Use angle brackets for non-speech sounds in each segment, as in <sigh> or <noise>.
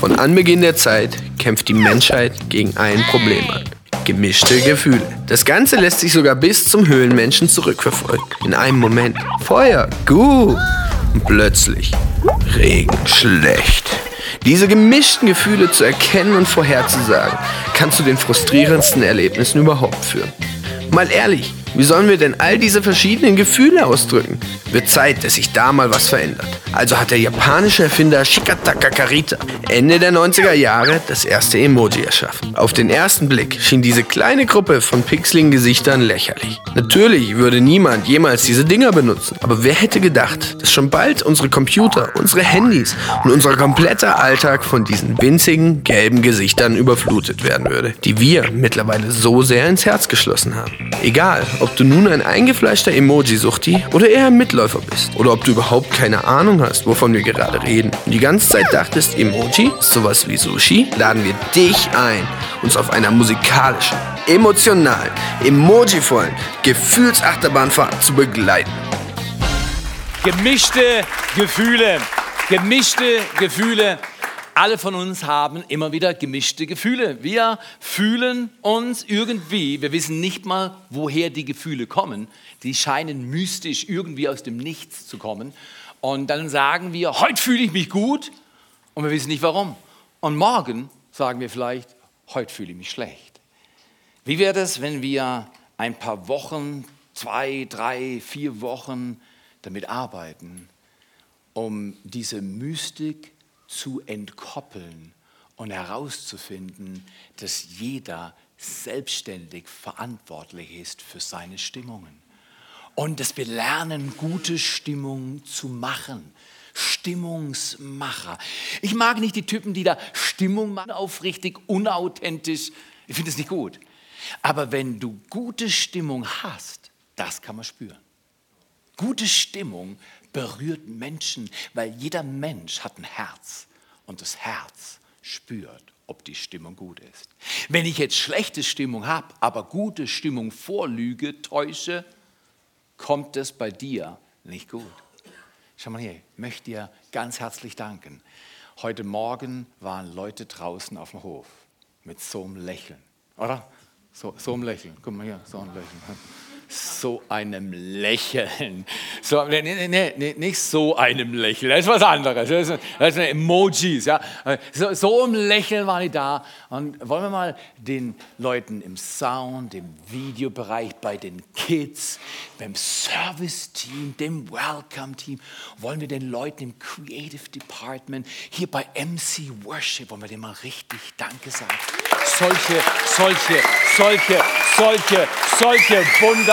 Von Anbeginn der Zeit kämpft die Menschheit gegen ein Problem an. Gemischte Gefühle. Das Ganze lässt sich sogar bis zum Höhlenmenschen zurückverfolgen. In einem Moment Feuer, gut. Und plötzlich Regen, schlecht. Diese gemischten Gefühle zu erkennen und vorherzusagen, kann zu den frustrierendsten Erlebnissen überhaupt führen. Mal ehrlich, wie sollen wir denn all diese verschiedenen Gefühle ausdrücken? Wird Zeit, dass sich da mal was verändert. Also hat der japanische Erfinder Shikataka Karita Ende der 90er Jahre das erste Emoji erschaffen. Auf den ersten Blick schien diese kleine Gruppe von pixeligen Gesichtern lächerlich. Natürlich würde niemand jemals diese Dinger benutzen. Aber wer hätte gedacht, dass schon bald unsere Computer, unsere Handys und unser kompletter Alltag von diesen winzigen gelben Gesichtern überflutet werden würde, die wir mittlerweile so sehr ins Herz geschlossen haben. Egal, ob du nun ein eingefleischter Emoji-Suchti oder eher ein Mitläufer bist. Oder ob du überhaupt keine Ahnung hast, wovon wir gerade reden. Und die ganze Zeit dachtest, Emoji sowas wie Sushi, laden wir dich ein, uns auf einer musikalischen, emotionalen, emojivollen Gefühlsachterbahnfahrt zu begleiten. Gemischte Gefühle. Gemischte Gefühle. Alle von uns haben immer wieder gemischte Gefühle. Wir fühlen uns irgendwie, wir wissen nicht mal, woher die Gefühle kommen. Die scheinen mystisch irgendwie aus dem Nichts zu kommen. Und dann sagen wir, heute fühle ich mich gut und wir wissen nicht warum. Und morgen sagen wir vielleicht, heute fühle ich mich schlecht. Wie wäre es, wenn wir ein paar Wochen, zwei, drei, vier Wochen damit arbeiten, um diese Mystik zu entkoppeln und herauszufinden, dass jeder selbstständig verantwortlich ist für seine Stimmungen. Und dass wir lernen, gute Stimmung zu machen. Stimmungsmacher. Ich mag nicht die Typen, die da Stimmung machen, aufrichtig, unauthentisch. Ich finde es nicht gut. Aber wenn du gute Stimmung hast, das kann man spüren. Gute Stimmung berührt Menschen, weil jeder Mensch hat ein Herz und das Herz spürt, ob die Stimmung gut ist. Wenn ich jetzt schlechte Stimmung habe, aber gute Stimmung vorlüge, täusche, kommt es bei dir nicht gut. Schau mal hier, ich möchte dir ganz herzlich danken. Heute Morgen waren Leute draußen auf dem Hof mit so einem Lächeln, oder? So, so einem Lächeln. Guck mal hier, so ein Lächeln so einem Lächeln. So, nee, nee, nee, nicht so einem Lächeln, das ist was anderes. Das sind, das sind Emojis. Ja. So, so ein Lächeln waren die da. Und wollen wir mal den Leuten im Sound, im Videobereich, bei den Kids, beim Service-Team, dem Welcome-Team, wollen wir den Leuten im Creative Department, hier bei MC Worship, wollen wir denen mal richtig Danke sagen. Solche, solche, solche, solche, solche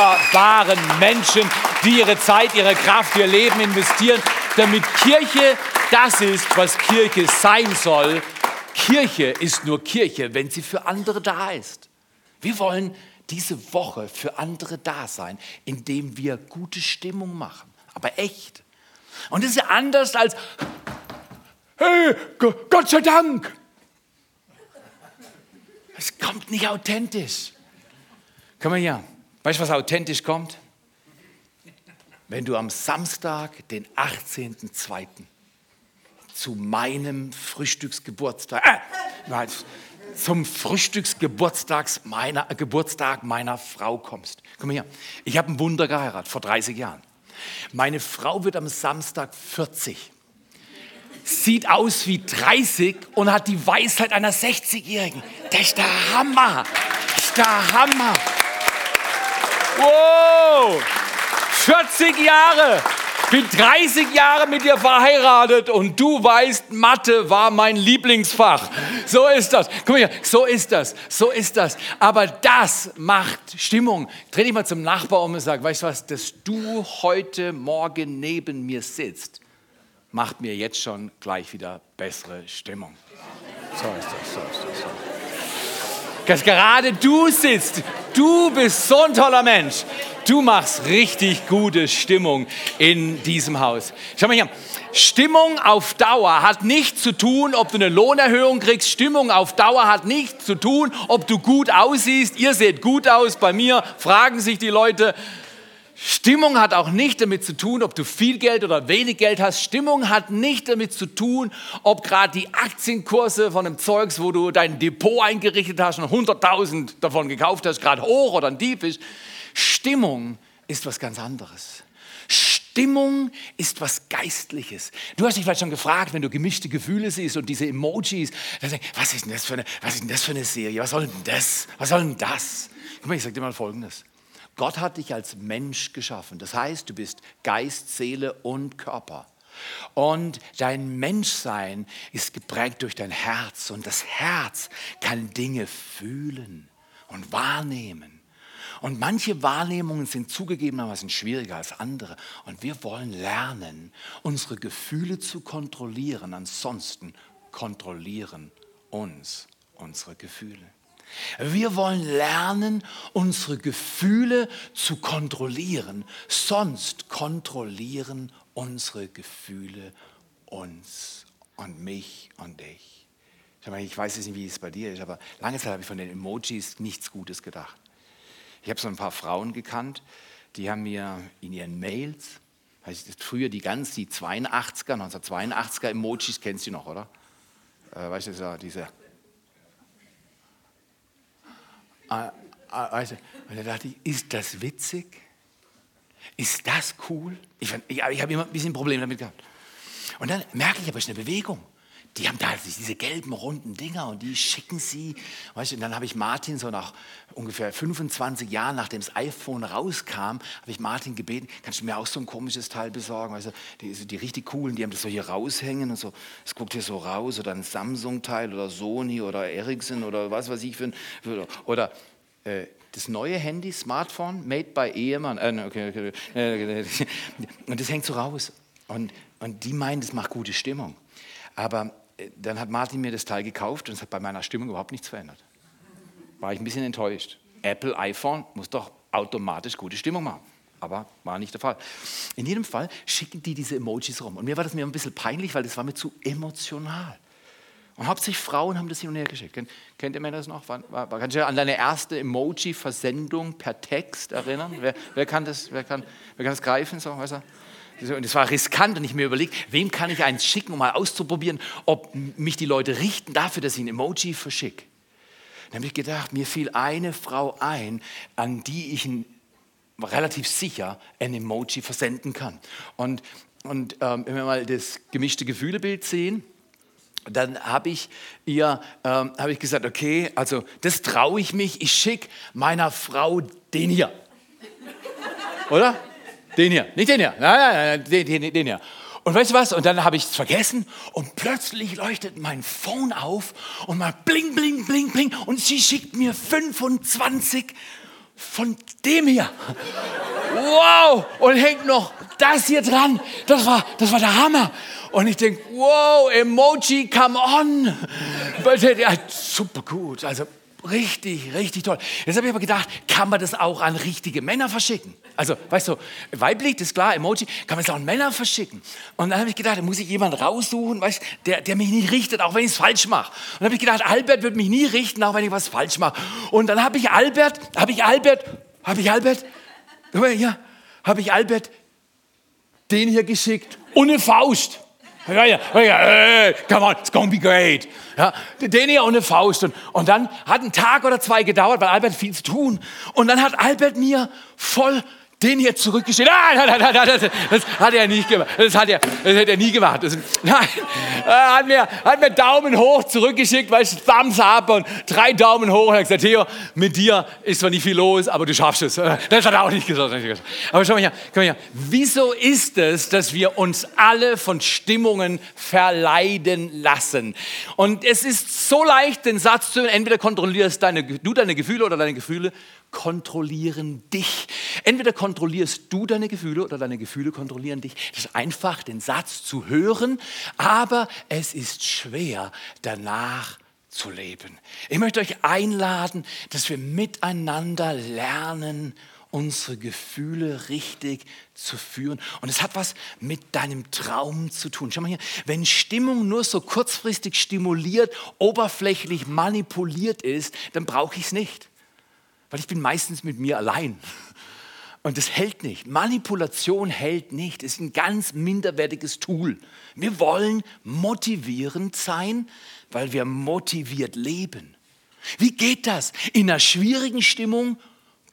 wunderbaren Menschen, die ihre Zeit, ihre Kraft, ihr Leben investieren, damit Kirche das ist, was Kirche sein soll. Kirche ist nur Kirche, wenn sie für andere da ist. Wir wollen diese Woche für andere da sein, indem wir gute Stimmung machen, aber echt. Und das ist ja anders als, hey, Gott sei Dank. Es kommt nicht authentisch. Komm mal hier. Weißt du, was authentisch kommt? Wenn du am Samstag, den 18.02. zu meinem Frühstücksgeburtstag, äh, zum Frühstücksgeburtstag meiner, äh, Geburtstag meiner Frau kommst. Komm hier. Ich habe ein Wunder geheiratet vor 30 Jahren. Meine Frau wird am Samstag 40 sieht aus wie 30 und hat die Weisheit einer 60-Jährigen. Das ist der Hammer. Das ist der Hammer. Wow! 40 Jahre. Bin 30 Jahre mit dir verheiratet und du weißt, Mathe war mein Lieblingsfach. So ist das. Guck mal hier, so ist das. So ist das. Aber das macht Stimmung. Dreh dich mal zum Nachbar um und sag, weißt du was, dass du heute Morgen neben mir sitzt, macht mir jetzt schon gleich wieder bessere Stimmung. So ist das, so ist das. So. Dass gerade du sitzt, du bist so ein toller Mensch. Du machst richtig gute Stimmung in diesem Haus. Schau mal hier. Stimmung auf Dauer hat nichts zu tun, ob du eine Lohnerhöhung kriegst. Stimmung auf Dauer hat nichts zu tun, ob du gut aussiehst. Ihr seht gut aus. Bei mir fragen sich die Leute, Stimmung hat auch nicht damit zu tun, ob du viel Geld oder wenig Geld hast. Stimmung hat nicht damit zu tun, ob gerade die Aktienkurse von dem Zeugs, wo du dein Depot eingerichtet hast und 100.000 davon gekauft hast, gerade hoch oder ein Tief ist. Stimmung ist was ganz anderes. Stimmung ist was Geistliches. Du hast dich vielleicht schon gefragt, wenn du gemischte Gefühle siehst und diese Emojis, was ist denn das für eine, was ist denn das für eine Serie? Was soll denn das? Was soll denn das? Guck mal, ich sage dir mal Folgendes. Gott hat dich als Mensch geschaffen. Das heißt, du bist Geist, Seele und Körper. Und dein Menschsein ist geprägt durch dein Herz. Und das Herz kann Dinge fühlen und wahrnehmen. Und manche Wahrnehmungen sind zugegebenermaßen schwieriger als andere. Und wir wollen lernen, unsere Gefühle zu kontrollieren. Ansonsten kontrollieren uns unsere Gefühle. Wir wollen lernen, unsere Gefühle zu kontrollieren. Sonst kontrollieren unsere Gefühle uns und mich und dich. Ich weiß jetzt nicht, wie es bei dir ist, aber lange Zeit habe ich von den Emojis nichts Gutes gedacht. Ich habe so ein paar Frauen gekannt, die haben mir in ihren Mails, früher die ganz, die 82er, 1982er Emojis, kennst du noch, oder? Äh, weißt du, diese also, und da dachte ich, ist das witzig? Ist das cool? Ich, ich, ich habe immer ein bisschen Probleme damit gehabt. Und dann merke ich aber, es ist eine Bewegung die haben da diese gelben runden Dinger und die schicken sie. Weißt du, und dann habe ich Martin so nach ungefähr 25 Jahren, nachdem das iPhone rauskam, habe ich Martin gebeten, kannst du mir auch so ein komisches Teil besorgen? Weißt du, die, die richtig coolen, die haben das so hier raushängen und so, es guckt hier so raus oder ein Samsung-Teil oder Sony oder Ericsson oder was weiß ich für ein, oder äh, das neue Handy, Smartphone, made by Ehemann. Äh, okay, okay, okay, <laughs> und das hängt so raus. Und, und die meinen, das macht gute Stimmung. Aber dann hat Martin mir das Teil gekauft und es hat bei meiner Stimmung überhaupt nichts verändert. War ich ein bisschen enttäuscht. Apple iPhone muss doch automatisch gute Stimmung machen. Aber war nicht der Fall. In jedem Fall schicken die diese Emojis rum. Und mir war das mir ein bisschen peinlich, weil das war mir zu emotional. Und hauptsächlich Frauen haben das hin und her geschickt. Kennt, ihr mir das noch? War, war, kannst du dich an deine erste Emoji-Versendung per Text erinnern? Wer, wer, kann das, wer, kann, wer kann das greifen? So, weißt du? Und es war riskant und ich mir überlegt, wem kann ich eins schicken, um mal auszuprobieren, ob mich die Leute richten dafür, dass ich ein Emoji verschicke. Dann habe ich gedacht, mir fiel eine Frau ein, an die ich ein, relativ sicher ein Emoji versenden kann. Und, und ähm, wenn wir mal das gemischte Gefühlebild sehen, dann habe ich ihr ähm, hab ich gesagt, okay, also das traue ich mich, ich schicke meiner Frau den hier. Oder? Den hier, nicht den hier. Nein, nein, nein, den, den, den hier. Und weißt du was? Und dann habe ich es vergessen und plötzlich leuchtet mein Phone auf und mal bling, bling, bling, bling und sie schickt mir 25 von dem hier. Wow! Und hängt noch das hier dran. Das war, das war der Hammer. Und ich denke, wow, Emoji, come on. Super gut. Also Richtig, richtig toll. Jetzt habe ich aber gedacht, kann man das auch an richtige Männer verschicken? Also, weißt du, weiblich, das ist klar, Emoji, kann man es auch an Männer verschicken? Und dann habe ich gedacht, da muss ich jemanden raussuchen, weißt, der, der mich nicht richtet, auch wenn ich es falsch mache. Und dann habe ich gedacht, Albert wird mich nie richten, auch wenn ich was falsch mache. Und dann habe ich Albert, habe ich Albert, habe ich Albert, ja, habe ich Albert den hier geschickt, ohne Faust. Hey, come on, it's gonna be great. Ja, den hier ohne Faust. Und, und dann hat ein Tag oder zwei gedauert, weil Albert viel zu tun. Und dann hat Albert mir voll den hier zurückgestellt. Ah, nein, nein, nein, das, das, hat er nicht gemacht. Das hat er, das hat er nie gemacht. Das, nein, er hat mir, hat mir Daumen hoch zurückgeschickt, weil ich Thumbs up und drei Daumen hoch. Und er hat gesagt, Theo, mit dir ist zwar nicht viel los, aber du schaffst es. Das hat er auch nicht gesagt. Aber schau mal hier, komm hier. Wieso ist es, dass wir uns alle von Stimmungen verleiden lassen? Und es ist so leicht, den Satz zu, entweder kontrollierst deine, du deine Gefühle oder deine Gefühle kontrollieren dich. Entweder kontrollierst du deine Gefühle oder deine Gefühle kontrollieren dich. Es ist einfach, den Satz zu hören, aber es ist schwer, danach zu leben. Ich möchte euch einladen, dass wir miteinander lernen, unsere Gefühle richtig zu führen. Und es hat was mit deinem Traum zu tun. Schau mal hier, wenn Stimmung nur so kurzfristig stimuliert, oberflächlich manipuliert ist, dann brauche ich es nicht weil ich bin meistens mit mir allein. Und das hält nicht. Manipulation hält nicht. Es ist ein ganz minderwertiges Tool. Wir wollen motivierend sein, weil wir motiviert leben. Wie geht das? In einer schwierigen Stimmung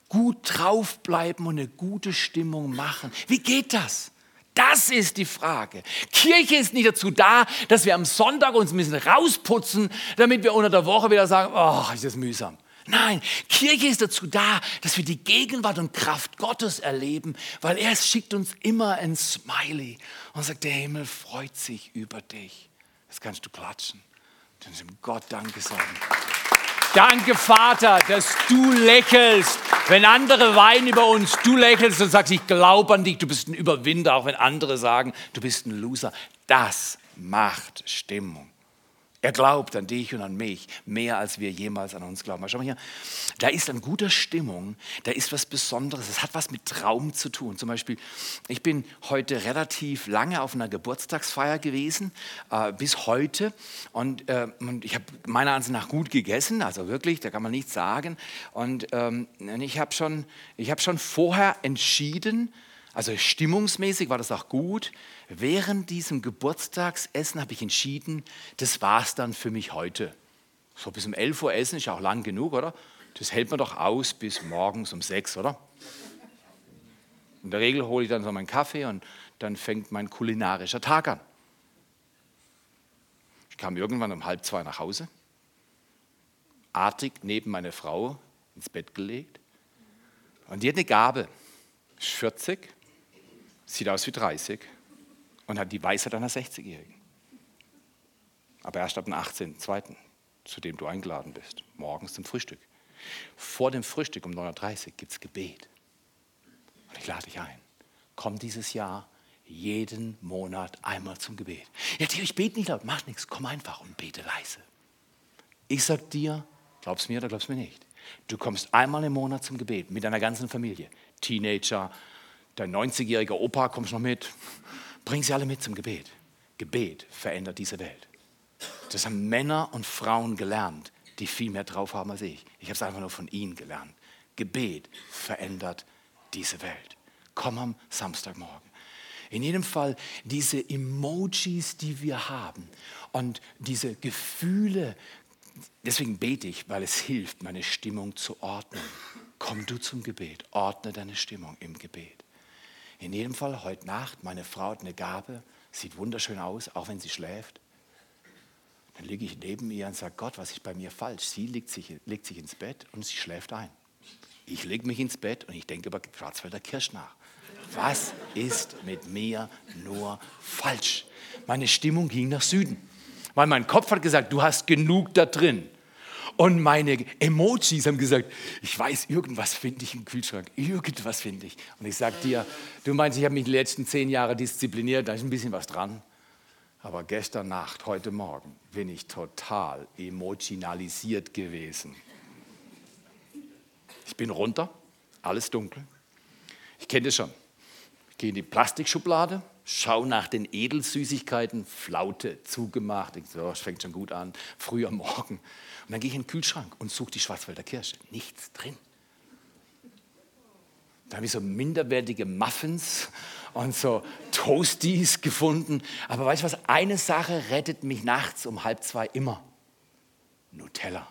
gut draufbleiben und eine gute Stimmung machen. Wie geht das? Das ist die Frage. Kirche ist nicht dazu da, dass wir am Sonntag uns ein bisschen rausputzen, damit wir unter der Woche wieder sagen, oh, ist das mühsam. Nein, Kirche ist dazu da, dass wir die Gegenwart und Kraft Gottes erleben, weil er schickt uns immer ein Smiley und sagt, der Himmel freut sich über dich. Das kannst du klatschen. Dann dem Gott Danke sagen. Danke, Vater, dass du lächelst. Wenn andere weinen über uns, du lächelst und sagst, ich glaube an dich, du bist ein Überwinder, auch wenn andere sagen, du bist ein Loser. Das macht Stimmung. Er glaubt an dich und an mich mehr, als wir jemals an uns glauben. Schau mal hier, da ist an guter Stimmung, da ist was Besonderes. Es hat was mit Traum zu tun. Zum Beispiel, ich bin heute relativ lange auf einer Geburtstagsfeier gewesen, äh, bis heute. Und, äh, ich habe meiner Ansicht nach gut gegessen, also wirklich, da kann man nichts sagen. Und ähm, ich habe schon, hab schon vorher entschieden, also stimmungsmäßig war das auch gut. Während diesem Geburtstagsessen habe ich entschieden, das war es dann für mich heute. So bis um 11 Uhr essen ist ja auch lang genug, oder? Das hält man doch aus bis morgens um 6, oder? In der Regel hole ich dann so meinen Kaffee und dann fängt mein kulinarischer Tag an. Ich kam irgendwann um halb zwei nach Hause, artig neben meine Frau ins Bett gelegt und die hat eine Gabe. Ist 40, sieht aus wie 30 und hat die Weisheit einer 60-Jährigen. Aber erst ab dem 18.02., zu dem du eingeladen bist, morgens zum Frühstück. Vor dem Frühstück um 9.30 Uhr gibt es Gebet. Und ich lade dich ein. Komm dieses Jahr jeden Monat einmal zum Gebet. Ja, ich bete nicht laut, mach nichts, komm einfach und bete leise. Ich sag dir, glaubst mir oder glaubst mir nicht, du kommst einmal im Monat zum Gebet mit deiner ganzen Familie. Teenager, dein 90-jähriger Opa, kommst noch mit. Bring sie alle mit zum Gebet. Gebet verändert diese Welt. Das haben Männer und Frauen gelernt, die viel mehr drauf haben als ich. Ich habe es einfach nur von ihnen gelernt. Gebet verändert diese Welt. Komm am Samstagmorgen. In jedem Fall diese Emojis, die wir haben und diese Gefühle, deswegen bete ich, weil es hilft, meine Stimmung zu ordnen. Komm du zum Gebet, ordne deine Stimmung im Gebet. In jedem Fall heute Nacht, meine Frau hat eine Gabe, sieht wunderschön aus, auch wenn sie schläft. Dann liege ich neben ihr und sage, Gott, was ist bei mir falsch? Sie legt sich, legt sich ins Bett und sie schläft ein. Ich lege mich ins Bett und ich denke über Schwarzwälder Kirsch nach. Was ist mit mir nur falsch? Meine Stimmung ging nach Süden, weil mein Kopf hat gesagt, du hast genug da drin. Und meine Emojis haben gesagt, ich weiß, irgendwas finde ich im Kühlschrank, irgendwas finde ich. Und ich sage dir, du meinst, ich habe mich die letzten zehn Jahre diszipliniert, da ist ein bisschen was dran. Aber gestern Nacht, heute Morgen bin ich total emotionalisiert gewesen. Ich bin runter, alles dunkel. Ich kenne das schon. Ich gehe in die Plastikschublade, schaue nach den Edelsüßigkeiten, Flaute zugemacht. Ich so, es fängt schon gut an, früh am Morgen. Und dann gehe ich in den Kühlschrank und suche die Schwarzwälder Kirsche. Nichts drin. Da habe ich so minderwertige Muffins und so Toasties gefunden. Aber weißt du was? Eine Sache rettet mich nachts um halb zwei immer. Nutella.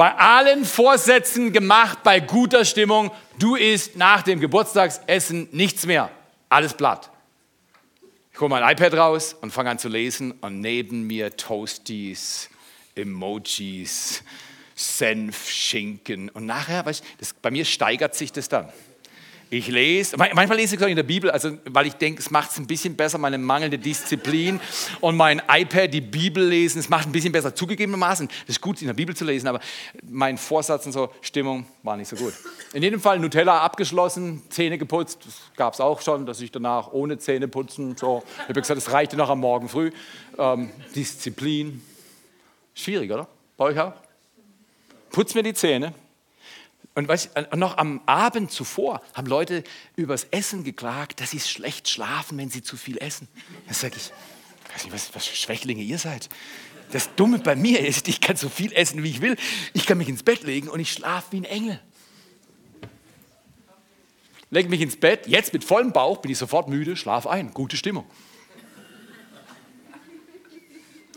Bei allen Vorsätzen gemacht, bei guter Stimmung, du isst nach dem Geburtstagsessen nichts mehr. Alles platt. Ich hole mein iPad raus und fange an zu lesen und neben mir Toasties, Emojis, Senf, Schinken und nachher, weißt, das, bei mir steigert sich das dann. Ich lese, manchmal lese ich in der Bibel, also, weil ich denke, es macht es ein bisschen besser, meine mangelnde Disziplin und mein iPad, die Bibel lesen, es macht ein bisschen besser, zugegebenermaßen. Es ist gut, in der Bibel zu lesen, aber mein Vorsatz und so, Stimmung war nicht so gut. In jedem Fall Nutella abgeschlossen, Zähne geputzt, das gab es auch schon, dass ich danach ohne Zähne putzen, so, ich habe gesagt, es reichte noch am Morgen früh. Ähm, Disziplin, schwierig, oder? Bei euch auch? Putz mir die Zähne, und weißt, noch am Abend zuvor haben Leute übers Essen geklagt, dass sie schlecht schlafen, wenn sie zu viel essen. Da sage ich, weiß nicht, was, was für Schwächlinge ihr seid. Das Dumme bei mir ist, ich kann so viel essen, wie ich will. Ich kann mich ins Bett legen und ich schlafe wie ein Engel. Lege mich ins Bett, jetzt mit vollem Bauch bin ich sofort müde, schlafe ein, gute Stimmung.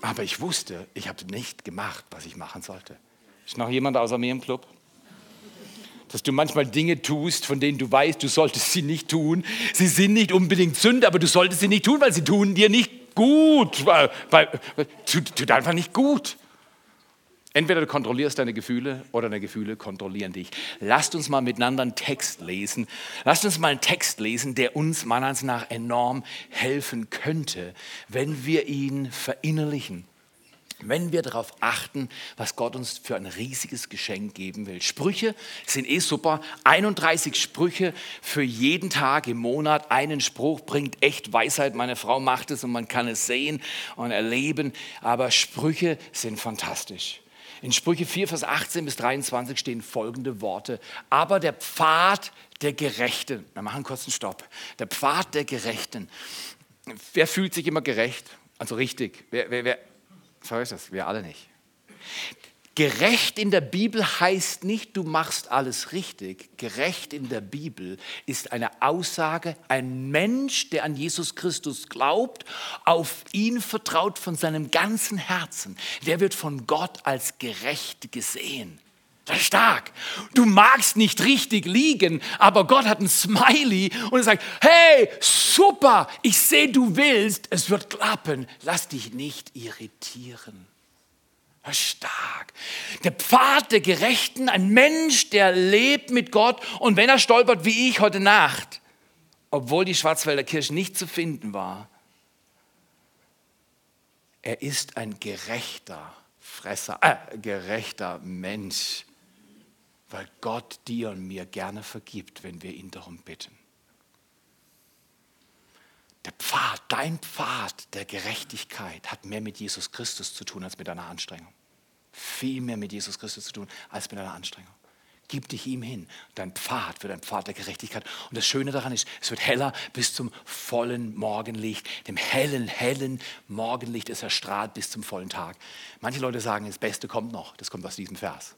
Aber ich wusste, ich habe nicht gemacht, was ich machen sollte. Ist noch jemand außer mir im Club? Dass du manchmal Dinge tust, von denen du weißt, du solltest sie nicht tun. Sie sind nicht unbedingt Sünde, aber du solltest sie nicht tun, weil sie tun dir nicht gut. Tut einfach nicht gut. Entweder du kontrollierst deine Gefühle oder deine Gefühle kontrollieren dich. Lasst uns mal miteinander einen Text lesen. Lasst uns mal einen Text lesen, der uns meiner Ansicht nach enorm helfen könnte, wenn wir ihn verinnerlichen. Wenn wir darauf achten, was Gott uns für ein riesiges Geschenk geben will. Sprüche sind eh super. 31 Sprüche für jeden Tag im Monat. Einen Spruch bringt echt Weisheit. Meine Frau macht es und man kann es sehen und erleben. Aber Sprüche sind fantastisch. In Sprüche 4, Vers 18 bis 23 stehen folgende Worte. Aber der Pfad der Gerechten, wir machen kurz einen Stopp. Der Pfad der Gerechten. Wer fühlt sich immer gerecht? Also richtig. Wer, wer, wer? So ist es, wir alle nicht. Gerecht in der Bibel heißt nicht, du machst alles richtig. Gerecht in der Bibel ist eine Aussage, ein Mensch, der an Jesus Christus glaubt, auf ihn vertraut von seinem ganzen Herzen, der wird von Gott als gerecht gesehen. Das ist stark. Du magst nicht richtig liegen, aber Gott hat ein Smiley und sagt, hey, super, ich sehe, du willst, es wird klappen. Lass dich nicht irritieren. Stark. Der Pfad der Gerechten, ein Mensch, der lebt mit Gott und wenn er stolpert wie ich heute Nacht, obwohl die Schwarzwälder Kirche nicht zu finden war, er ist ein gerechter Fresser, äh, gerechter Mensch, weil Gott dir und mir gerne vergibt, wenn wir ihn darum bitten. Der Pfad, dein Pfad der Gerechtigkeit hat mehr mit Jesus Christus zu tun als mit deiner Anstrengung. Viel mehr mit Jesus Christus zu tun als mit deiner Anstrengung. Gib dich ihm hin. Dein Pfad wird ein Pfad der Gerechtigkeit. Und das Schöne daran ist, es wird heller bis zum vollen Morgenlicht. Dem hellen, hellen Morgenlicht ist erstrahlt bis zum vollen Tag. Manche Leute sagen, das Beste kommt noch. Das kommt aus diesem Vers.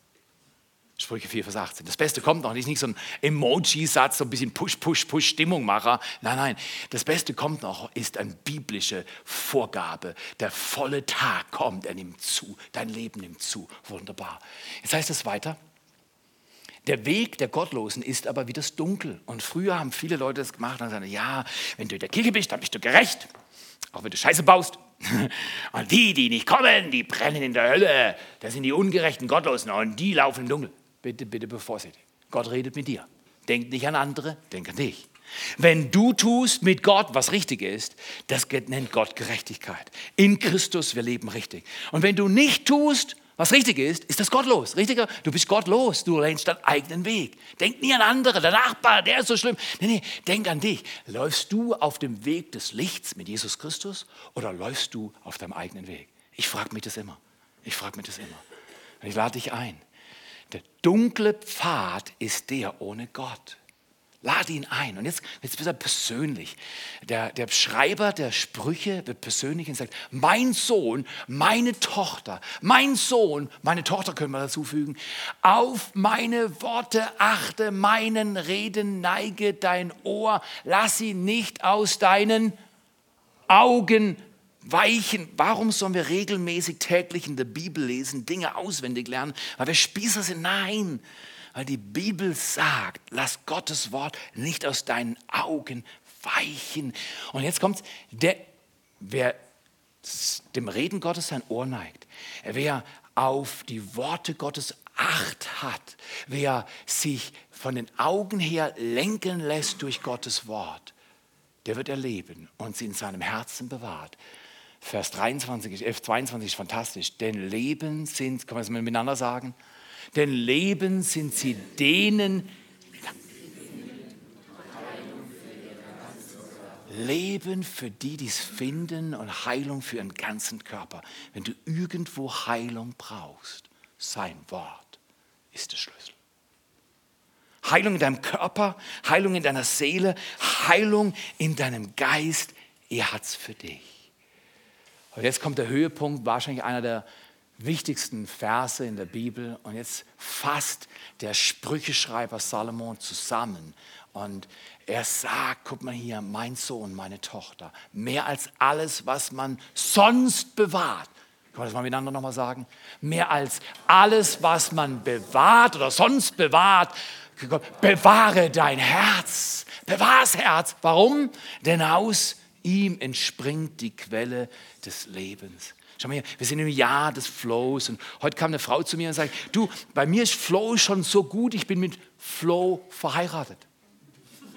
Sprüche 4, Vers 18. Das Beste kommt noch. Ist nicht so ein Emoji-Satz, so ein bisschen Push, Push, Push, Stimmungmacher. Nein, nein. Das Beste kommt noch, ist eine biblische Vorgabe. Der volle Tag kommt, er nimmt zu. Dein Leben nimmt zu. Wunderbar. Jetzt heißt es weiter. Der Weg der Gottlosen ist aber wie das Dunkel. Und früher haben viele Leute das gemacht und gesagt, ja, wenn du in der Kirche bist, dann bist du gerecht. Auch wenn du Scheiße baust. <laughs> Und die, die nicht kommen, die brennen in der Hölle. Das sind die ungerechten Gottlosen und die laufen im Dunkel bitte, bitte bevorsichtig. Gott redet mit dir. Denk nicht an andere, denk an dich. Wenn du tust mit Gott, was richtig ist, das nennt Gott Gerechtigkeit. In Christus, wir leben richtig. Und wenn du nicht tust, was richtig ist, ist das gottlos. Richtiger, du bist gottlos, du lehnst deinen eigenen Weg. Denk nie an andere, der Nachbar, der ist so schlimm. Nee, nee, denk an dich. Läufst du auf dem Weg des Lichts mit Jesus Christus oder läufst du auf deinem eigenen Weg? Ich frage mich das immer. Ich frage mich das immer. Und ich lade dich ein. Der dunkle Pfad ist der ohne Gott. Lade ihn ein. Und jetzt, jetzt wird er persönlich. Der, der Schreiber der Sprüche wird persönlich und sagt, mein Sohn, meine Tochter, mein Sohn, meine Tochter können wir dazu fügen, auf meine Worte achte, meinen Reden neige dein Ohr, lass sie nicht aus deinen Augen weichen. Warum sollen wir regelmäßig täglich in der Bibel lesen, Dinge auswendig lernen? Weil wir Spießer sind? Nein, weil die Bibel sagt, lass Gottes Wort nicht aus deinen Augen weichen. Und jetzt kommt der, wer dem Reden Gottes sein Ohr neigt, wer auf die Worte Gottes Acht hat, wer sich von den Augen her lenken lässt durch Gottes Wort, der wird erleben und sie in seinem Herzen bewahrt, Vers 23, F 22 ist fantastisch. Denn Leben sind, kann man das miteinander sagen? Denn Leben sind sie denen, Leben für die, die es finden und Heilung für ihren ganzen Körper. Wenn du irgendwo Heilung brauchst, sein Wort ist der Schlüssel. Heilung in deinem Körper, Heilung in deiner Seele, Heilung in deinem Geist, er hat es für dich. Und jetzt kommt der Höhepunkt, wahrscheinlich einer der wichtigsten Verse in der Bibel. Und jetzt fasst der Sprücheschreiber Salomon zusammen. Und er sagt, guck mal hier, mein Sohn, meine Tochter, mehr als alles, was man sonst bewahrt. Können wir das mal miteinander nochmal sagen? Mehr als alles, was man bewahrt oder sonst bewahrt, bewahre dein Herz. Bewahre das Herz. Warum? Denn aus ihm entspringt die Quelle des Lebens. Schau mal hier, wir sind im Jahr des Flows und heute kam eine Frau zu mir und sagt, du, bei mir ist Flow schon so gut, ich bin mit Flow verheiratet.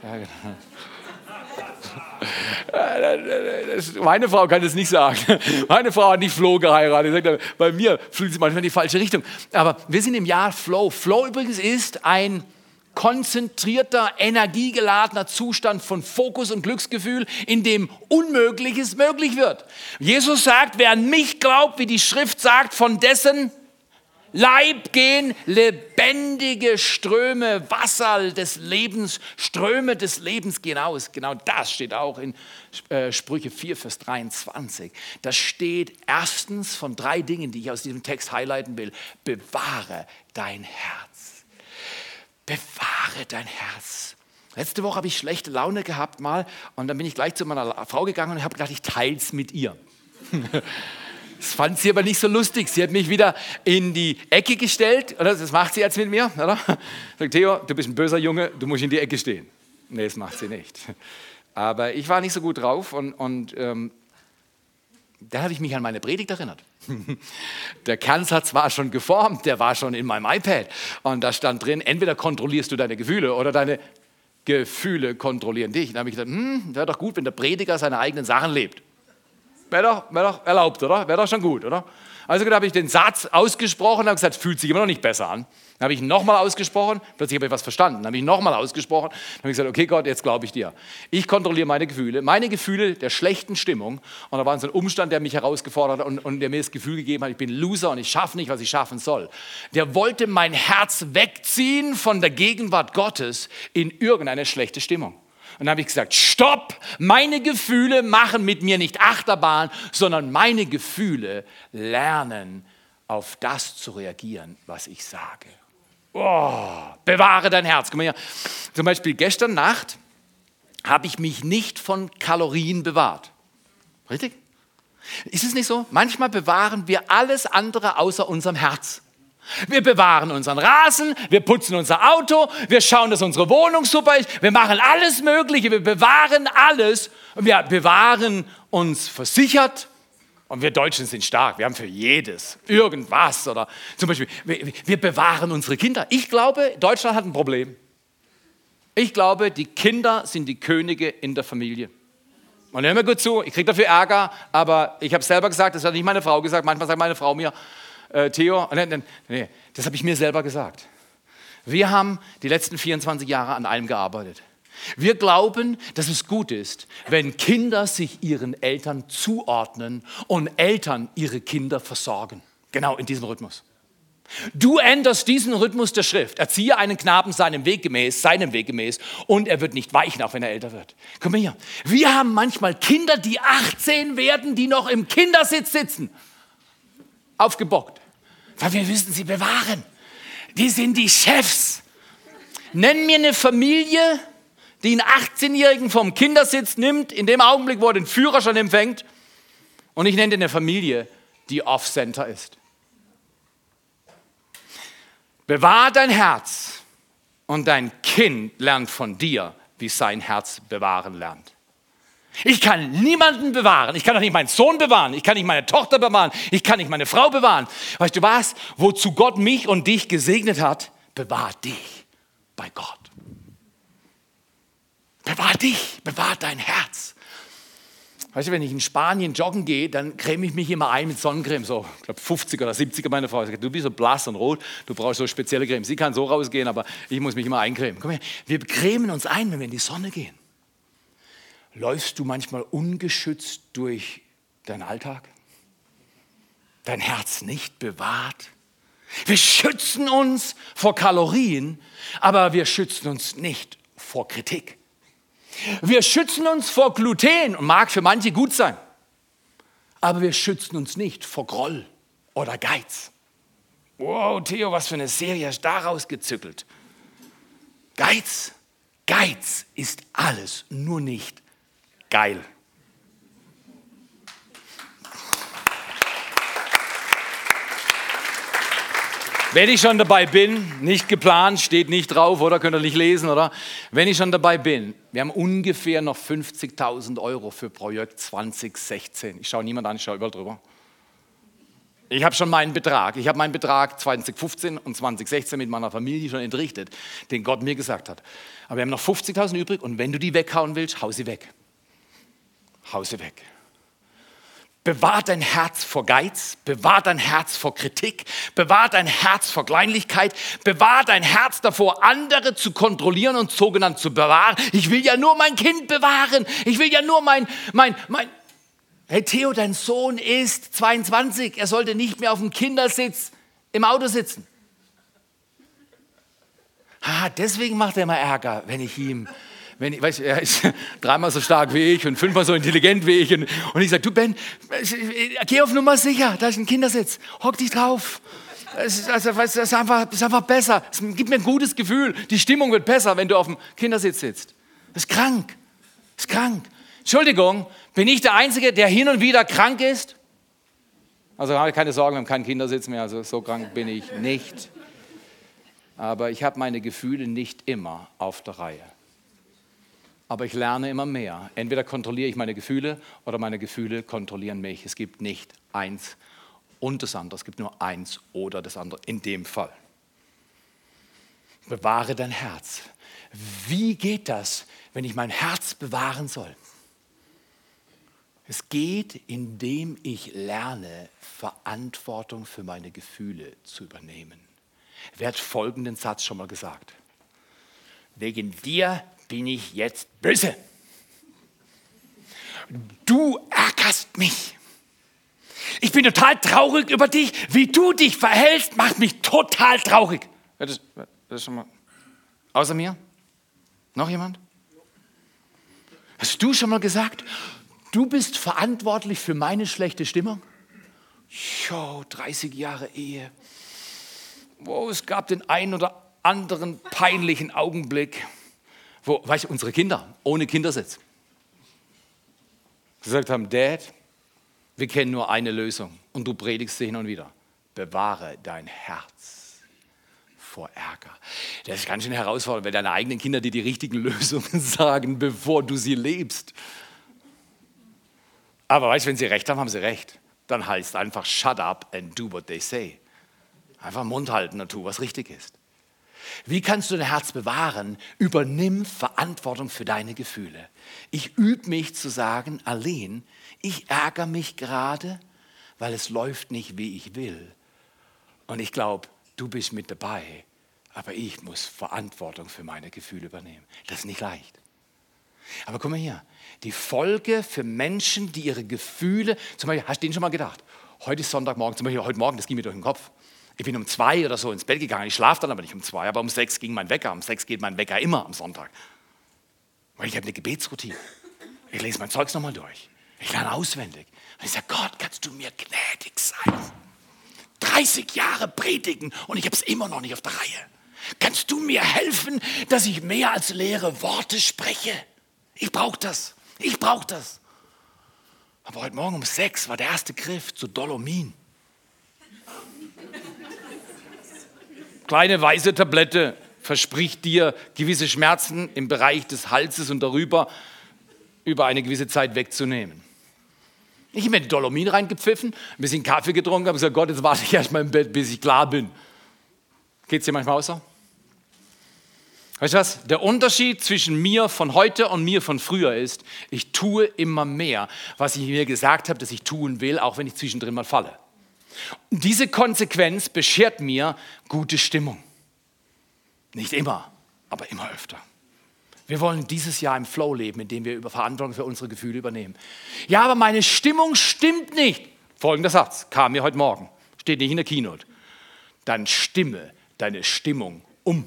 Ja, genau. Meine Frau kann das nicht sagen. Meine Frau hat nicht Flow geheiratet. Bei mir fühlt sie manchmal in die falsche Richtung. Aber wir sind im Jahr Flow. Flow übrigens ist ein konzentrierter, energiegeladener Zustand von Fokus und Glücksgefühl, in dem Unmögliches möglich wird. Jesus sagt, wer an mich glaubt, wie die Schrift sagt, von dessen Leib gehen lebendige Ströme, Wasser des Lebens, Ströme des Lebens gehen aus. Genau das steht auch in äh, Sprüche 4, Vers 23. Das steht erstens von drei Dingen, die ich aus diesem Text highlighten will. Bewahre dein Herz. Bewahre dein Herz. Letzte Woche habe ich schlechte Laune gehabt mal und dann bin ich gleich zu meiner Frau gegangen und habe gedacht, ich teile es mit ihr. <laughs> Das fand sie aber nicht so lustig. Sie hat mich wieder in die Ecke gestellt. Oder? Das macht sie jetzt mit mir. Oder? Sagt Theo, du bist ein böser Junge, du musst in die Ecke stehen. Nee, das macht sie nicht. Aber ich war nicht so gut drauf und, und ähm, da habe ich mich an meine Predigt erinnert. <laughs> Der Kernsatz war schon geformt, der war schon in meinem iPad. Und da stand drin, entweder kontrollierst du deine Gefühle oder deine Gefühle kontrollieren dich. Da habe ich gedacht, hm, wäre doch gut, wenn der Prediger seine eigenen Sachen lebt. Wäre doch, wär doch erlaubt, oder? Wäre doch schon gut, oder? Also habe ich den Satz ausgesprochen habe gesagt, fühlt sich immer noch nicht besser an. Dann habe ich nochmal ausgesprochen, plötzlich habe ich was verstanden. Dann habe ich nochmal ausgesprochen, dann habe ich gesagt, okay Gott, jetzt glaube ich dir. Ich kontrolliere meine Gefühle, meine Gefühle der schlechten Stimmung. Und da war so ein Umstand, der mich herausgefordert hat und, und der mir das Gefühl gegeben hat, ich bin Loser und ich schaffe nicht, was ich schaffen soll. Der wollte mein Herz wegziehen von der Gegenwart Gottes in irgendeine schlechte Stimmung. Und dann habe ich gesagt, stopp, meine Gefühle machen mit mir nicht Achterbahn, sondern meine Gefühle lernen auf das zu reagieren, was ich sage. Oh, bewahre dein Herz. Guck mal hier. Zum Beispiel gestern Nacht habe ich mich nicht von Kalorien bewahrt. Richtig? Ist es nicht so? Manchmal bewahren wir alles andere außer unserem Herz. Wir bewahren unseren Rasen, wir putzen unser Auto, wir schauen, dass unsere Wohnung super ist, wir machen alles Mögliche, wir bewahren alles und wir bewahren uns versichert. Und wir Deutschen sind stark, wir haben für jedes irgendwas oder zum Beispiel, wir, wir bewahren unsere Kinder. Ich glaube, Deutschland hat ein Problem. Ich glaube, die Kinder sind die Könige in der Familie. Und hör mir gut zu, ich kriege dafür Ärger, aber ich habe selber gesagt, das hat nicht meine Frau gesagt, manchmal sagt meine Frau mir, äh, Theo, nee, nee, das habe ich mir selber gesagt. Wir haben die letzten 24 Jahre an allem gearbeitet. Wir glauben, dass es gut ist, wenn Kinder sich ihren Eltern zuordnen und Eltern ihre Kinder versorgen. Genau in diesem Rhythmus. Du änderst diesen Rhythmus der Schrift. Erziehe einen Knaben seinem Weg gemäß, seinem Weg gemäß, und er wird nicht weichen, auch wenn er älter wird. Komm hier. Wir haben manchmal Kinder, die 18 werden, die noch im Kindersitz sitzen aufgebockt. Weil wir wissen, sie bewahren. Die sind die Chefs. Nenn mir eine Familie, die einen 18-Jährigen vom Kindersitz nimmt, in dem Augenblick, wo er den Führer schon empfängt. Und ich nenne dir eine Familie, die off-center ist. Bewahr dein Herz und dein Kind lernt von dir, wie sein Herz bewahren lernt. Ich kann niemanden bewahren. Ich kann doch nicht meinen Sohn bewahren. Ich kann nicht meine Tochter bewahren. Ich kann nicht meine Frau bewahren. Weißt du was? Wozu Gott mich und dich gesegnet hat, bewahr dich bei Gott. Bewahr dich, bewahr dein Herz. Weißt du, wenn ich in Spanien joggen gehe, dann creme ich mich immer ein mit Sonnencreme, so, ich glaube 50 oder 70er meine Frau. Sagt, du bist so blass und rot, du brauchst so spezielle Creme. Sie kann so rausgehen, aber ich muss mich immer eincremen. Komm her, wir cremen uns ein, wenn wir in die Sonne gehen. Läufst du manchmal ungeschützt durch deinen Alltag? Dein Herz nicht bewahrt? Wir schützen uns vor Kalorien, aber wir schützen uns nicht vor Kritik. Wir schützen uns vor Gluten und mag für manche gut sein. Aber wir schützen uns nicht vor Groll oder Geiz. Wow, Theo, was für eine Serie hast du daraus gezückelt? Geiz, Geiz ist alles, nur nicht geil. Wenn ich schon dabei bin, nicht geplant, steht nicht drauf, oder könnt ihr nicht lesen, oder? Wenn ich schon dabei bin, wir haben ungefähr noch 50.000 Euro für Projekt 2016. Ich schaue niemand an, ich schaue überall drüber. Ich habe schon meinen Betrag. Ich habe meinen Betrag 2015 und 2016 mit meiner Familie schon entrichtet, den Gott mir gesagt hat. Aber wir haben noch 50.000 übrig und wenn du die weghauen willst, hau sie weg. Hau sie weg. Bewahr dein Herz vor Geiz, bewahr dein Herz vor Kritik, bewahr dein Herz vor Kleinlichkeit, bewahr dein Herz davor, andere zu kontrollieren und sogenannt zu bewahren. Ich will ja nur mein Kind bewahren. Ich will ja nur mein, mein, mein. Hey Theo, dein Sohn ist 22. Er sollte nicht mehr auf dem Kindersitz im Auto sitzen. Ah, deswegen macht er immer Ärger, wenn ich ihm wenn ich, weißt, er ist <laughs> dreimal so stark wie ich und fünfmal so intelligent wie ich. Und, und ich sage, du Ben, geh auf Nummer sicher, da ist ein Kindersitz, hock dich drauf. Es ist, also, es ist, einfach, es ist einfach besser. Es gibt mir ein gutes Gefühl. Die Stimmung wird besser, wenn du auf dem Kindersitz sitzt. Das ist krank. Das ist krank. Entschuldigung, bin ich der Einzige, der hin und wieder krank ist? Also keine Sorgen, wir haben keinen Kindersitz mehr, also so krank bin ich nicht. Aber ich habe meine Gefühle nicht immer auf der Reihe aber ich lerne immer mehr. Entweder kontrolliere ich meine Gefühle oder meine Gefühle kontrollieren mich. Es gibt nicht eins und das andere, es gibt nur eins oder das andere in dem Fall. Bewahre dein Herz. Wie geht das, wenn ich mein Herz bewahren soll? Es geht, indem ich lerne, Verantwortung für meine Gefühle zu übernehmen. Wer hat folgenden Satz schon mal gesagt? Wegen dir bin ich jetzt böse. Du ärgerst mich. Ich bin total traurig über dich. Wie du dich verhältst, macht mich total traurig. Das, das schon mal. Außer mir? Noch jemand? Hast du schon mal gesagt, du bist verantwortlich für meine schlechte Stimmung? Jo, 30 Jahre Ehe. Wow, es gab den einen oder anderen peinlichen Augenblick wo, weißt du, unsere Kinder ohne Kindersitz gesagt haben, Dad, wir kennen nur eine Lösung und du predigst sie hin und wieder. Bewahre dein Herz vor Ärger. Das ist ganz schön herausfordernd, wenn deine eigenen Kinder dir die richtigen <laughs> Lösungen sagen, bevor du sie lebst. Aber weißt du, wenn sie recht haben, haben sie recht. Dann heißt einfach, shut up and do what they say. Einfach Mund halten und tu, was richtig ist. Wie kannst du dein Herz bewahren? Übernimm Verantwortung für deine Gefühle. Ich übe mich zu sagen, Arlene, ich ärgere mich gerade, weil es läuft nicht, wie ich will. Und ich glaube, du bist mit dabei, aber ich muss Verantwortung für meine Gefühle übernehmen. Das ist nicht leicht. Aber guck mal hier, die Folge für Menschen, die ihre Gefühle, zum Beispiel, hast du den schon mal gedacht? Heute ist Sonntagmorgen, zum Beispiel heute Morgen, das ging mir durch den Kopf. Ich bin um zwei oder so ins Bett gegangen. Ich schlafe dann aber nicht um zwei, aber um sechs ging mein Wecker. Um sechs geht mein Wecker immer am Sonntag. Weil ich habe eine Gebetsroutine. Ich lese mein Zeugs nochmal durch. Ich lerne auswendig. Und ich sage, Gott, kannst du mir gnädig sein? 30 Jahre predigen und ich habe es immer noch nicht auf der Reihe. Kannst du mir helfen, dass ich mehr als leere Worte spreche? Ich brauche das. Ich brauche das. Aber heute Morgen um sechs war der erste Griff zu Dolomin. Kleine weiße Tablette verspricht dir gewisse Schmerzen im Bereich des Halses und darüber über eine gewisse Zeit wegzunehmen. Ich habe mir Dolomin reingepfiffen, ein bisschen Kaffee getrunken, habe gesagt, Gott, jetzt warte ich erstmal im Bett, bis ich klar bin. Geht es dir manchmal so? Weißt du was? Der Unterschied zwischen mir von heute und mir von früher ist, ich tue immer mehr, was ich mir gesagt habe, dass ich tun will, auch wenn ich zwischendrin mal falle. Und diese Konsequenz beschert mir gute Stimmung. Nicht immer, aber immer öfter. Wir wollen dieses Jahr im Flow leben, indem wir über Verantwortung für unsere Gefühle übernehmen. Ja, aber meine Stimmung stimmt nicht. Folgender Satz kam mir heute Morgen, steht nicht in der Keynote. Dann stimme deine Stimmung um.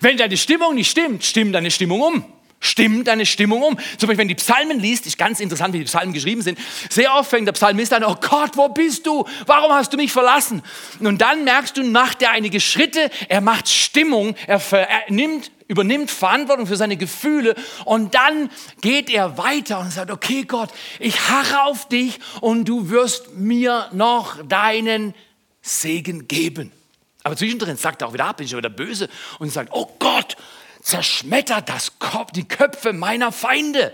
Wenn deine Stimmung nicht stimmt, stimm deine Stimmung um. Stimmt deine Stimmung um. Zum Beispiel, wenn du die Psalmen liest, ist ganz interessant, wie die Psalmen geschrieben sind. Sehr oft fängt der Psalmist an, oh Gott, wo bist du? Warum hast du mich verlassen? Und dann merkst du, macht er einige Schritte, er macht Stimmung, er, er nimmt, übernimmt Verantwortung für seine Gefühle und dann geht er weiter und sagt, okay Gott, ich harre auf dich und du wirst mir noch deinen Segen geben. Aber zwischendrin sagt er auch wieder ab, bin ich wieder böse und sagt, oh Gott, zerschmettert das Kopf, die Köpfe meiner Feinde.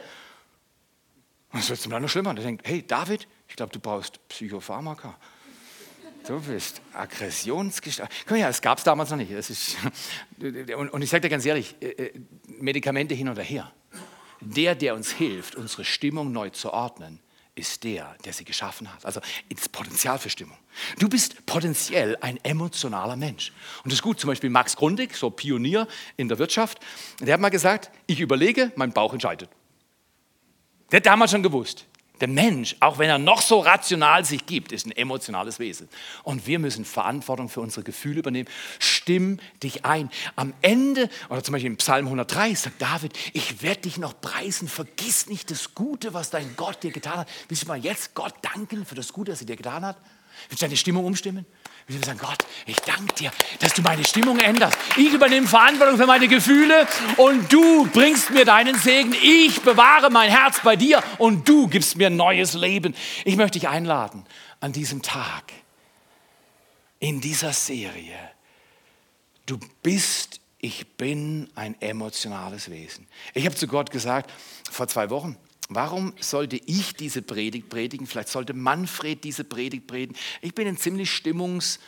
Und das wird zum noch schlimmer. Der denkt, hey David, ich glaube, du brauchst Psychopharmaka. Du bist Aggressionsgestalt. Guck mal, das gab es damals noch nicht. Ist, <laughs> und ich sage dir ganz ehrlich, äh, äh, Medikamente hin oder her. Der, der uns hilft, unsere Stimmung neu zu ordnen, ist der, der sie geschaffen hat. Also ins Potenzial für Stimmung. Du bist potenziell ein emotionaler Mensch. Und das ist gut. Zum Beispiel Max Grundig, so Pionier in der Wirtschaft, der hat mal gesagt, ich überlege, mein Bauch entscheidet. Der hat damals schon gewusst, der Mensch, auch wenn er noch so rational sich gibt, ist ein emotionales Wesen. Und wir müssen Verantwortung für unsere Gefühle übernehmen. Stimm dich ein. Am Ende, oder zum Beispiel im Psalm 103, sagt David, ich werde dich noch preisen. Vergiss nicht das Gute, was dein Gott dir getan hat. Willst du mal jetzt Gott danken für das Gute, was er dir getan hat? Willst du deine Stimmung umstimmen? Wir sagen, Gott, ich danke dir, dass du meine Stimmung änderst. Ich übernehme Verantwortung für meine Gefühle und du bringst mir deinen Segen. Ich bewahre mein Herz bei dir und du gibst mir neues Leben. Ich möchte dich einladen an diesem Tag, in dieser Serie. Du bist, ich bin ein emotionales Wesen. Ich habe zu Gott gesagt, vor zwei Wochen, Warum sollte ich diese Predigt predigen? Vielleicht sollte Manfred diese Predigt predigen. Ich bin ein ziemlich stimmungs-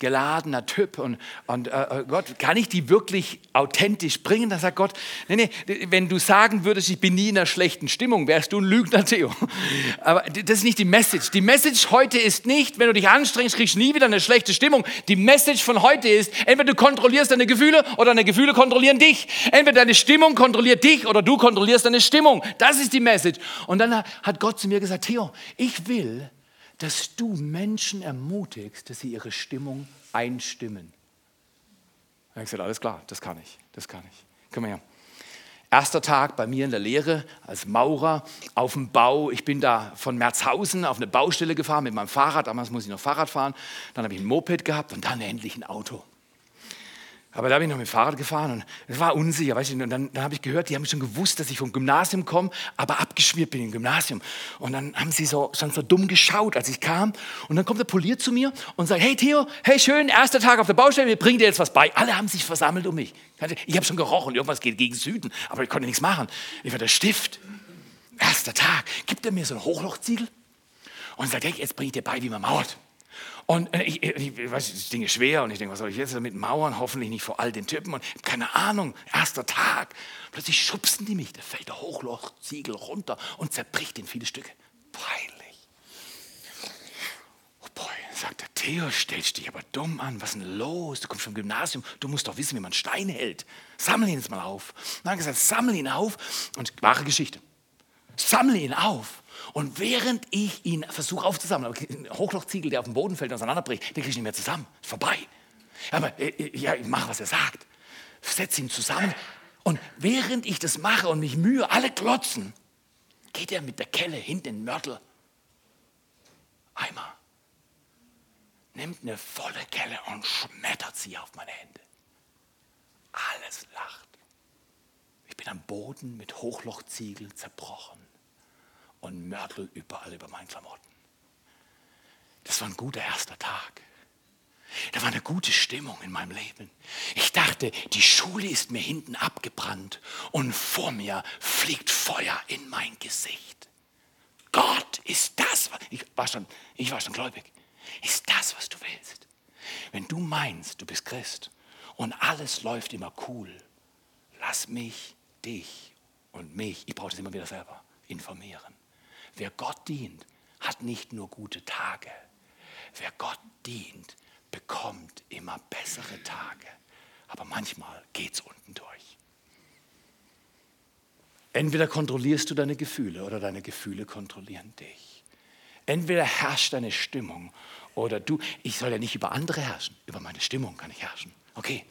geladener Typ und, und äh, äh, Gott, kann ich die wirklich authentisch bringen? Dann sagt Gott, nee, nee, wenn du sagen würdest, ich bin nie in einer schlechten Stimmung, wärst du ein Lügner, <laughs> Theo. Aber das ist nicht die Message. Die Message heute ist nicht, wenn du dich anstrengst, kriegst du nie wieder eine schlechte Stimmung. Die Message von heute ist, entweder du kontrollierst deine Gefühle oder deine Gefühle kontrollieren dich. Entweder deine Stimmung kontrolliert dich oder du kontrollierst deine Stimmung. Das ist die Message. Und dann hat Gott zu mir gesagt, Theo, ich will, dass du Menschen ermutigst, dass sie ihre Stimmung einstimmen. Da habe ich gesagt, alles klar, das kann ich, das kann ich. Komm her. Erster Tag bei mir in der Lehre als Maurer auf dem Bau. Ich bin da von Merzhausen auf eine Baustelle gefahren mit meinem Fahrrad. Damals muss ich noch Fahrrad fahren. Dann habe ich ein Moped gehabt und dann endlich ein Auto. Aber da bin ich noch mit dem Fahrrad gefahren und es war unsicher. Weißt du, und dann, dann habe ich gehört, die haben schon gewusst, dass ich vom Gymnasium komme, aber abgeschmiert bin im Gymnasium. Und dann haben sie so, schon so dumm geschaut, als ich kam. Und dann kommt der Polier zu mir und sagt, hey Theo, hey schön, erster Tag auf der Baustelle, wir bringen dir jetzt was bei. Alle haben sich versammelt um mich. Ich habe schon gerochen, irgendwas geht gegen Süden, aber ich konnte nichts machen. Ich war der Stift. Erster Tag. Gibt er mir so ein Hochlochziegel und sagt, hey, jetzt bringe ich dir bei, wie man mauert. Und äh, ich, ich, ich weiß, das Ding ist schwer und ich denke, was soll ich jetzt damit mauern? Hoffentlich nicht vor all den Typen. Und keine Ahnung, erster Tag. Plötzlich schubsen die mich, da fällt der Hochlochziegel runter und zerbricht in viele Stücke. Peinlich. Oh boy, sagt der Theo, stellst dich aber dumm an. Was ist denn los? Du kommst vom Gymnasium, du musst doch wissen, wie man Steine hält. Sammle ihn jetzt mal auf. Dann hat gesagt, sammle ihn auf. Und wahre Geschichte. Sammle ihn auf. Und während ich ihn versuche aufzusammeln, ein Hochlochziegel, der auf dem Boden fällt und auseinanderbricht, den kriege ich nicht mehr zusammen. Ist vorbei. Aber äh, äh, ja, ich mache, was er sagt. Setze ihn zusammen. Und während ich das mache und mich mühe, alle klotzen, geht er mit der Kelle hinten in den Mörtel. Eimer. Nimmt eine volle Kelle und schmettert sie auf meine Hände. Alles lacht. Ich bin am Boden mit Hochlochziegel zerbrochen und Mörtel überall über meinen Klamotten. Das war ein guter erster Tag. Da war eine gute Stimmung in meinem Leben. Ich dachte, die Schule ist mir hinten abgebrannt und vor mir fliegt Feuer in mein Gesicht. Gott, ist das, ich war schon, ich war schon gläubig, ist das, was du willst? Wenn du meinst, du bist Christ und alles läuft immer cool, lass mich, dich und mich, ich brauche das immer wieder selber, informieren. Wer Gott dient, hat nicht nur gute Tage. Wer Gott dient, bekommt immer bessere Tage. Aber manchmal geht es unten durch. Entweder kontrollierst du deine Gefühle oder deine Gefühle kontrollieren dich. Entweder herrscht deine Stimmung oder du, ich soll ja nicht über andere herrschen, über meine Stimmung kann ich herrschen. Okay,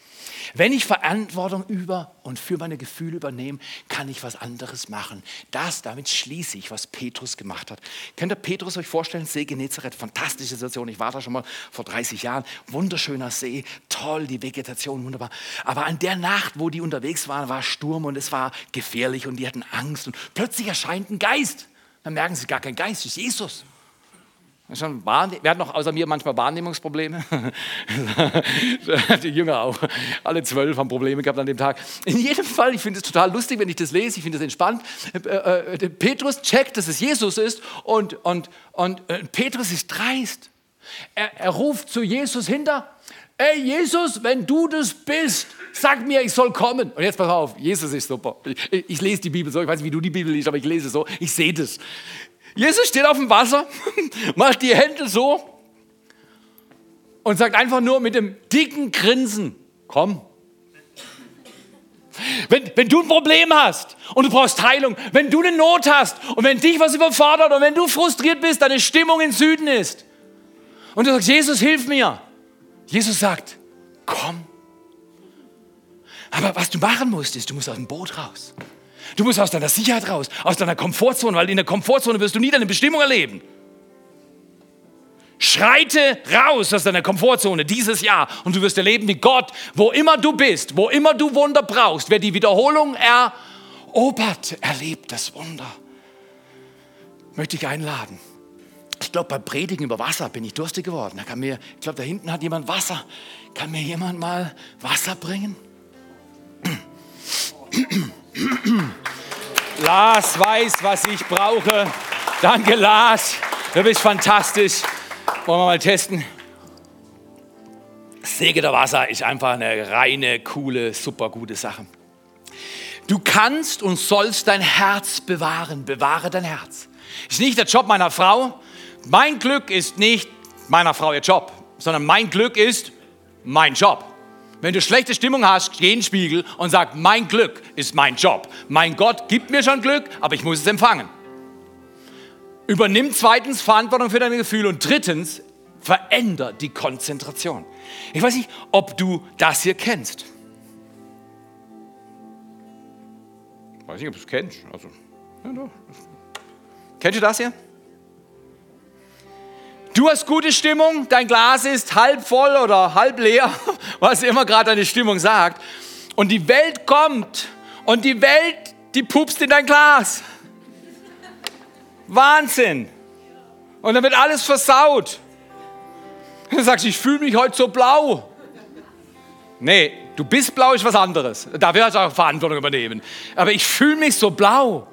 wenn ich Verantwortung über und für meine Gefühle übernehme, kann ich was anderes machen. Das, damit schließe ich, was Petrus gemacht hat. Könnt ihr Petrus euch vorstellen? See Genezareth, fantastische Situation. Ich war da schon mal vor 30 Jahren. Wunderschöner See, toll, die Vegetation, wunderbar. Aber an der Nacht, wo die unterwegs waren, war Sturm und es war gefährlich und die hatten Angst. Und plötzlich erscheint ein Geist. Dann merken sie gar kein Geist, es ist Jesus. Schon Wer hat noch außer mir manchmal Wahrnehmungsprobleme? <laughs> Die Jünger auch. Alle zwölf haben Probleme gehabt an dem Tag. In jedem Fall, ich finde es total lustig, wenn ich das lese. Ich finde es entspannt. Äh, äh, Petrus checkt, dass es Jesus ist und, und, und äh, Petrus ist dreist. Er, er ruft zu Jesus hinter. Ey Jesus, wenn du das bist, sag mir, ich soll kommen. Und jetzt pass auf, Jesus ist super. Ich, ich lese die Bibel so, ich weiß nicht, wie du die Bibel liest, aber ich lese so, ich sehe das. Jesus steht auf dem Wasser, <laughs> macht die Hände so und sagt einfach nur mit dem dicken Grinsen, komm. Wenn, wenn du ein Problem hast und du brauchst Heilung, wenn du eine Not hast und wenn dich was überfordert und wenn du frustriert bist, deine Stimmung im Süden ist und du sagst, Jesus, hilf mir. Jesus sagt, komm. Aber was du machen musst, ist, du musst aus dem Boot raus. Du musst aus deiner Sicherheit raus, aus deiner Komfortzone, weil in der Komfortzone wirst du nie deine Bestimmung erleben. Schreite raus aus deiner Komfortzone dieses Jahr und du wirst erleben, wie Gott, wo immer du bist, wo immer du Wunder brauchst, wer die Wiederholung erobert, erlebt das Wunder. Möchte ich einladen. Ich glaube, beim Predigen über Wasser bin ich durstig geworden. Da kann mir, ich glaube, da hinten hat jemand Wasser. Kann mir jemand mal Wasser bringen? <clears throat> Lars weiß, was ich brauche. Danke, Lars. Du bist fantastisch. Wollen wir mal testen? Säge der Wasser ist einfach eine reine, coole, super gute Sache. Du kannst und sollst dein Herz bewahren. Bewahre dein Herz. Ist nicht der Job meiner Frau. Mein Glück ist nicht meiner Frau ihr Job, sondern mein Glück ist mein Job. Wenn du schlechte Stimmung hast, geh in den Spiegel und sag, mein Glück ist mein Job. Mein Gott gibt mir schon Glück, aber ich muss es empfangen. Übernimm zweitens Verantwortung für deine Gefühle und drittens veränder die Konzentration. Ich weiß nicht, ob du das hier kennst. Ich weiß nicht, ob du es kennst. Also, ja. Kennst du das hier? Du hast gute Stimmung, dein Glas ist halb voll oder halb leer, <laughs> was immer gerade deine Stimmung sagt. Und die Welt kommt und die Welt, die pupst in dein Glas. Wahnsinn. Und dann wird alles versaut. Du sagst, ich fühle mich heute so blau. Nee, du bist blau, ist was anderes. Da wirst du auch Verantwortung übernehmen. Aber ich fühle mich so blau.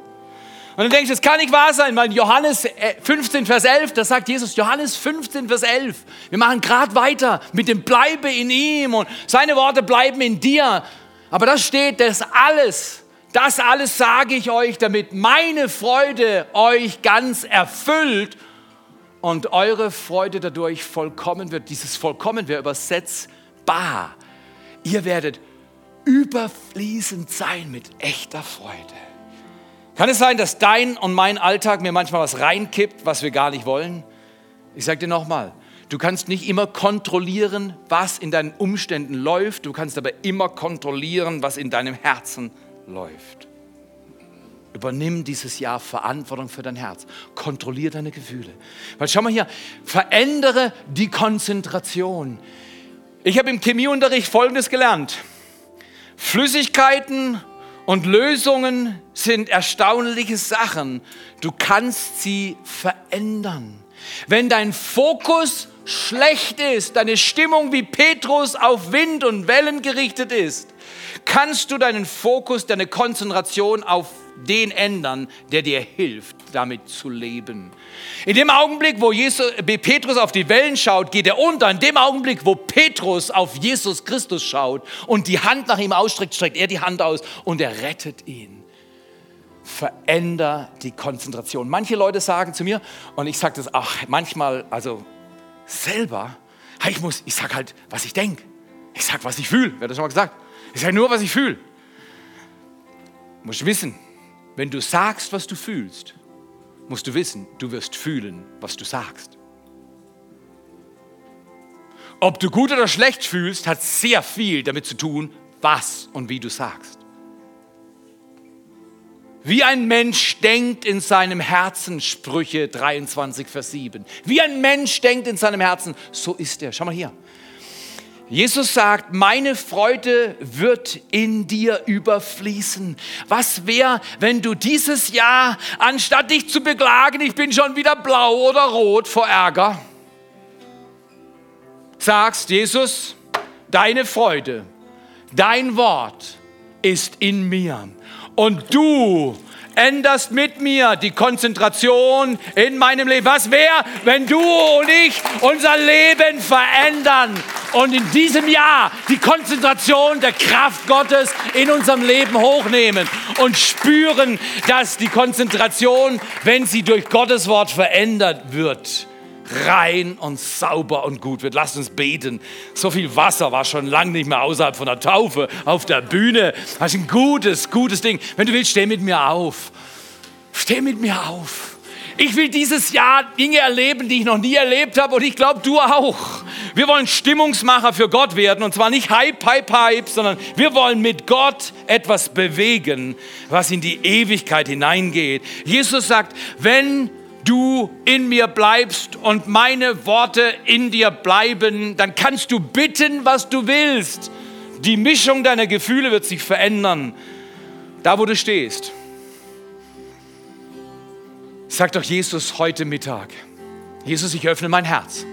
Und dann denkst du, das kann nicht wahr sein, weil Johannes 15, äh, Vers 11, da sagt Jesus, Johannes 15, Vers 11, wir machen gerade weiter mit dem Bleibe in ihm und seine Worte bleiben in dir. Aber da steht, das alles, das alles sage ich euch, damit meine Freude euch ganz erfüllt und eure Freude dadurch vollkommen wird. Dieses vollkommen wird übersetzbar. Ihr werdet überfließend sein mit echter Freude. Kann es sein, dass dein und mein Alltag mir manchmal was reinkippt, was wir gar nicht wollen? Ich sage dir nochmal, du kannst nicht immer kontrollieren, was in deinen Umständen läuft, du kannst aber immer kontrollieren, was in deinem Herzen läuft. Übernimm dieses Jahr Verantwortung für dein Herz. Kontrolliere deine Gefühle. Weil schau mal hier, verändere die Konzentration. Ich habe im Chemieunterricht Folgendes gelernt. Flüssigkeiten und Lösungen sind erstaunliche Sachen. Du kannst sie verändern. Wenn dein Fokus schlecht ist, deine Stimmung wie Petrus auf Wind und Wellen gerichtet ist, kannst du deinen Fokus, deine Konzentration auf den ändern, der dir hilft, damit zu leben. In dem Augenblick, wo Jesus, Petrus auf die Wellen schaut, geht er unter. In dem Augenblick, wo Petrus auf Jesus Christus schaut und die Hand nach ihm ausstreckt, streckt er die Hand aus und er rettet ihn. Veränder die Konzentration. Manche Leute sagen zu mir, und ich sage das auch manchmal, also selber, ich muss, ich sage halt, was ich denke. Ich sage, was ich fühle. Wer hat das schon mal gesagt? Ich sage nur, was ich fühle. Muss wissen, wenn du sagst, was du fühlst, musst du wissen, du wirst fühlen, was du sagst. Ob du gut oder schlecht fühlst, hat sehr viel damit zu tun, was und wie du sagst. Wie ein Mensch denkt in seinem Herzen, Sprüche 23, Vers 7. Wie ein Mensch denkt in seinem Herzen, so ist er. Schau mal hier. Jesus sagt, meine Freude wird in dir überfließen. Was wäre, wenn du dieses Jahr, anstatt dich zu beklagen, ich bin schon wieder blau oder rot vor Ärger, sagst, Jesus, deine Freude, dein Wort ist in mir. Und du änderst mit mir die Konzentration in meinem Leben. Was wäre, wenn du und ich unser Leben verändern und in diesem Jahr die Konzentration der Kraft Gottes in unserem Leben hochnehmen und spüren, dass die Konzentration, wenn sie durch Gottes Wort verändert wird, rein und sauber und gut wird. Lasst uns beten. So viel Wasser war schon lange nicht mehr außerhalb von der Taufe auf der Bühne. Das ist ein gutes, gutes Ding. Wenn du willst, steh mit mir auf. Steh mit mir auf. Ich will dieses Jahr Dinge erleben, die ich noch nie erlebt habe und ich glaube, du auch. Wir wollen Stimmungsmacher für Gott werden und zwar nicht Hype, Hype, Hype, sondern wir wollen mit Gott etwas bewegen, was in die Ewigkeit hineingeht. Jesus sagt, wenn du in mir bleibst und meine Worte in dir bleiben, dann kannst du bitten, was du willst. Die Mischung deiner Gefühle wird sich verändern. Da, wo du stehst. Sag doch Jesus heute Mittag, Jesus, ich öffne mein Herz.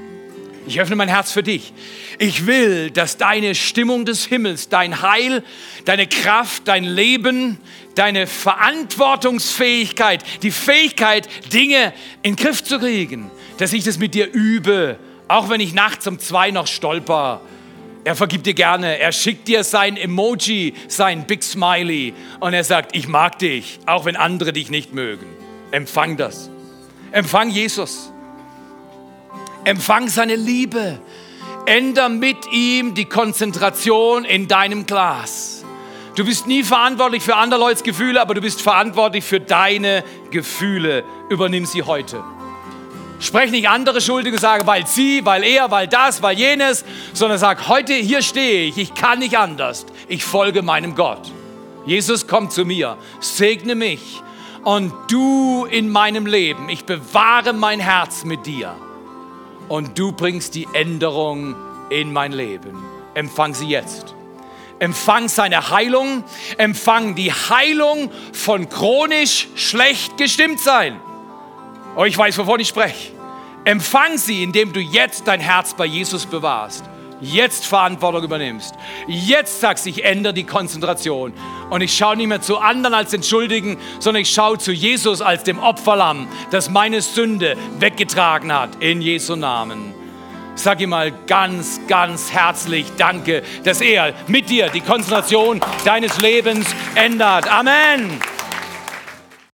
Ich öffne mein Herz für dich. Ich will, dass deine Stimmung des Himmels, dein Heil, deine Kraft, dein Leben, deine Verantwortungsfähigkeit, die Fähigkeit, Dinge in den Griff zu kriegen, dass ich das mit dir übe, auch wenn ich nachts um zwei noch stolper. Er vergibt dir gerne. Er schickt dir sein Emoji, sein Big Smiley und er sagt, ich mag dich, auch wenn andere dich nicht mögen. Empfang das. Empfang Jesus. Empfang seine Liebe. Änder mit ihm die Konzentration in deinem Glas. Du bist nie verantwortlich für andere Leute Gefühle, aber du bist verantwortlich für deine Gefühle. Übernimm sie heute. Sprech nicht andere Schuldige, sage, weil sie, weil er, weil das, weil jenes, sondern sag, heute hier stehe ich, ich kann nicht anders. Ich folge meinem Gott. Jesus kommt zu mir, segne mich und du in meinem Leben. Ich bewahre mein Herz mit dir und du bringst die Änderung in mein Leben. Empfang sie jetzt. Empfang seine Heilung, empfang die Heilung von chronisch schlecht gestimmt sein. Oh, ich weiß, wovon ich spreche. Empfang sie, indem du jetzt dein Herz bei Jesus bewahrst jetzt Verantwortung übernimmst. Jetzt sagst, ich ändere die Konzentration. Und ich schaue nicht mehr zu anderen als Entschuldigen, sondern ich schaue zu Jesus als dem Opferlamm, das meine Sünde weggetragen hat. In Jesu Namen. Sag ihm mal ganz, ganz herzlich Danke, dass er mit dir die Konzentration deines Lebens ändert. Amen.